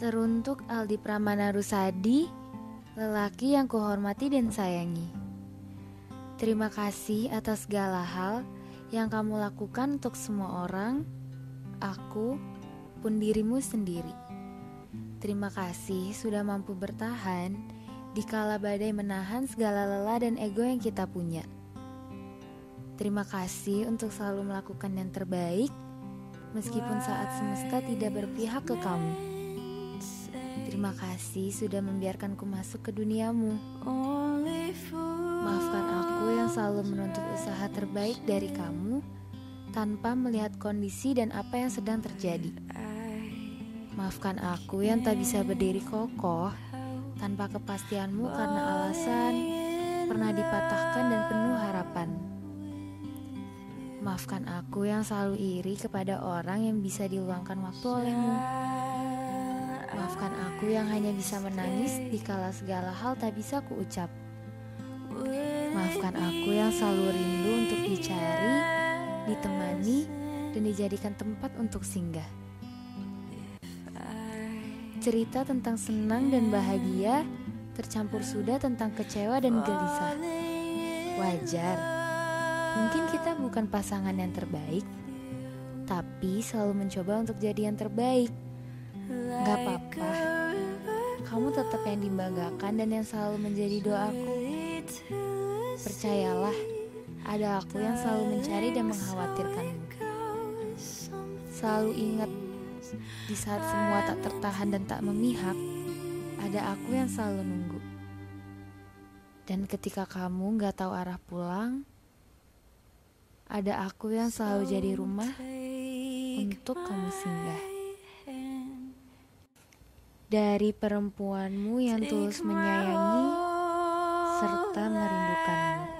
Teruntuk Aldi Pramana Rusadi, lelaki yang kuhormati dan sayangi. Terima kasih atas segala hal yang kamu lakukan untuk semua orang, aku, pun dirimu sendiri. Terima kasih sudah mampu bertahan di kala badai menahan segala lelah dan ego yang kita punya. Terima kasih untuk selalu melakukan yang terbaik, meskipun saat semesta tidak berpihak ke kamu. Terima kasih sudah membiarkanku masuk ke duniamu. Maafkan aku yang selalu menuntut usaha terbaik dari kamu tanpa melihat kondisi dan apa yang sedang terjadi. Maafkan aku yang tak bisa berdiri kokoh tanpa kepastianmu karena alasan pernah dipatahkan dan penuh harapan. Maafkan aku yang selalu iri kepada orang yang bisa diluangkan waktu olehmu. Maafkan aku yang hanya bisa menangis di kala segala hal tak bisa kuucap. Maafkan aku yang selalu rindu untuk dicari, ditemani, dan dijadikan tempat untuk singgah. Cerita tentang senang dan bahagia tercampur sudah tentang kecewa dan gelisah. Wajar, mungkin kita bukan pasangan yang terbaik, tapi selalu mencoba untuk jadi yang terbaik. Tetap yang dibanggakan dan yang selalu menjadi doaku Percayalah Ada aku yang selalu mencari dan mengkhawatirkanmu. Selalu ingat Di saat semua tak tertahan dan tak memihak Ada aku yang selalu nunggu. Dan ketika kamu gak tahu arah pulang Ada aku yang selalu jadi rumah Untuk kamu singgah dari perempuanmu yang tulus menyayangi serta merindukanmu.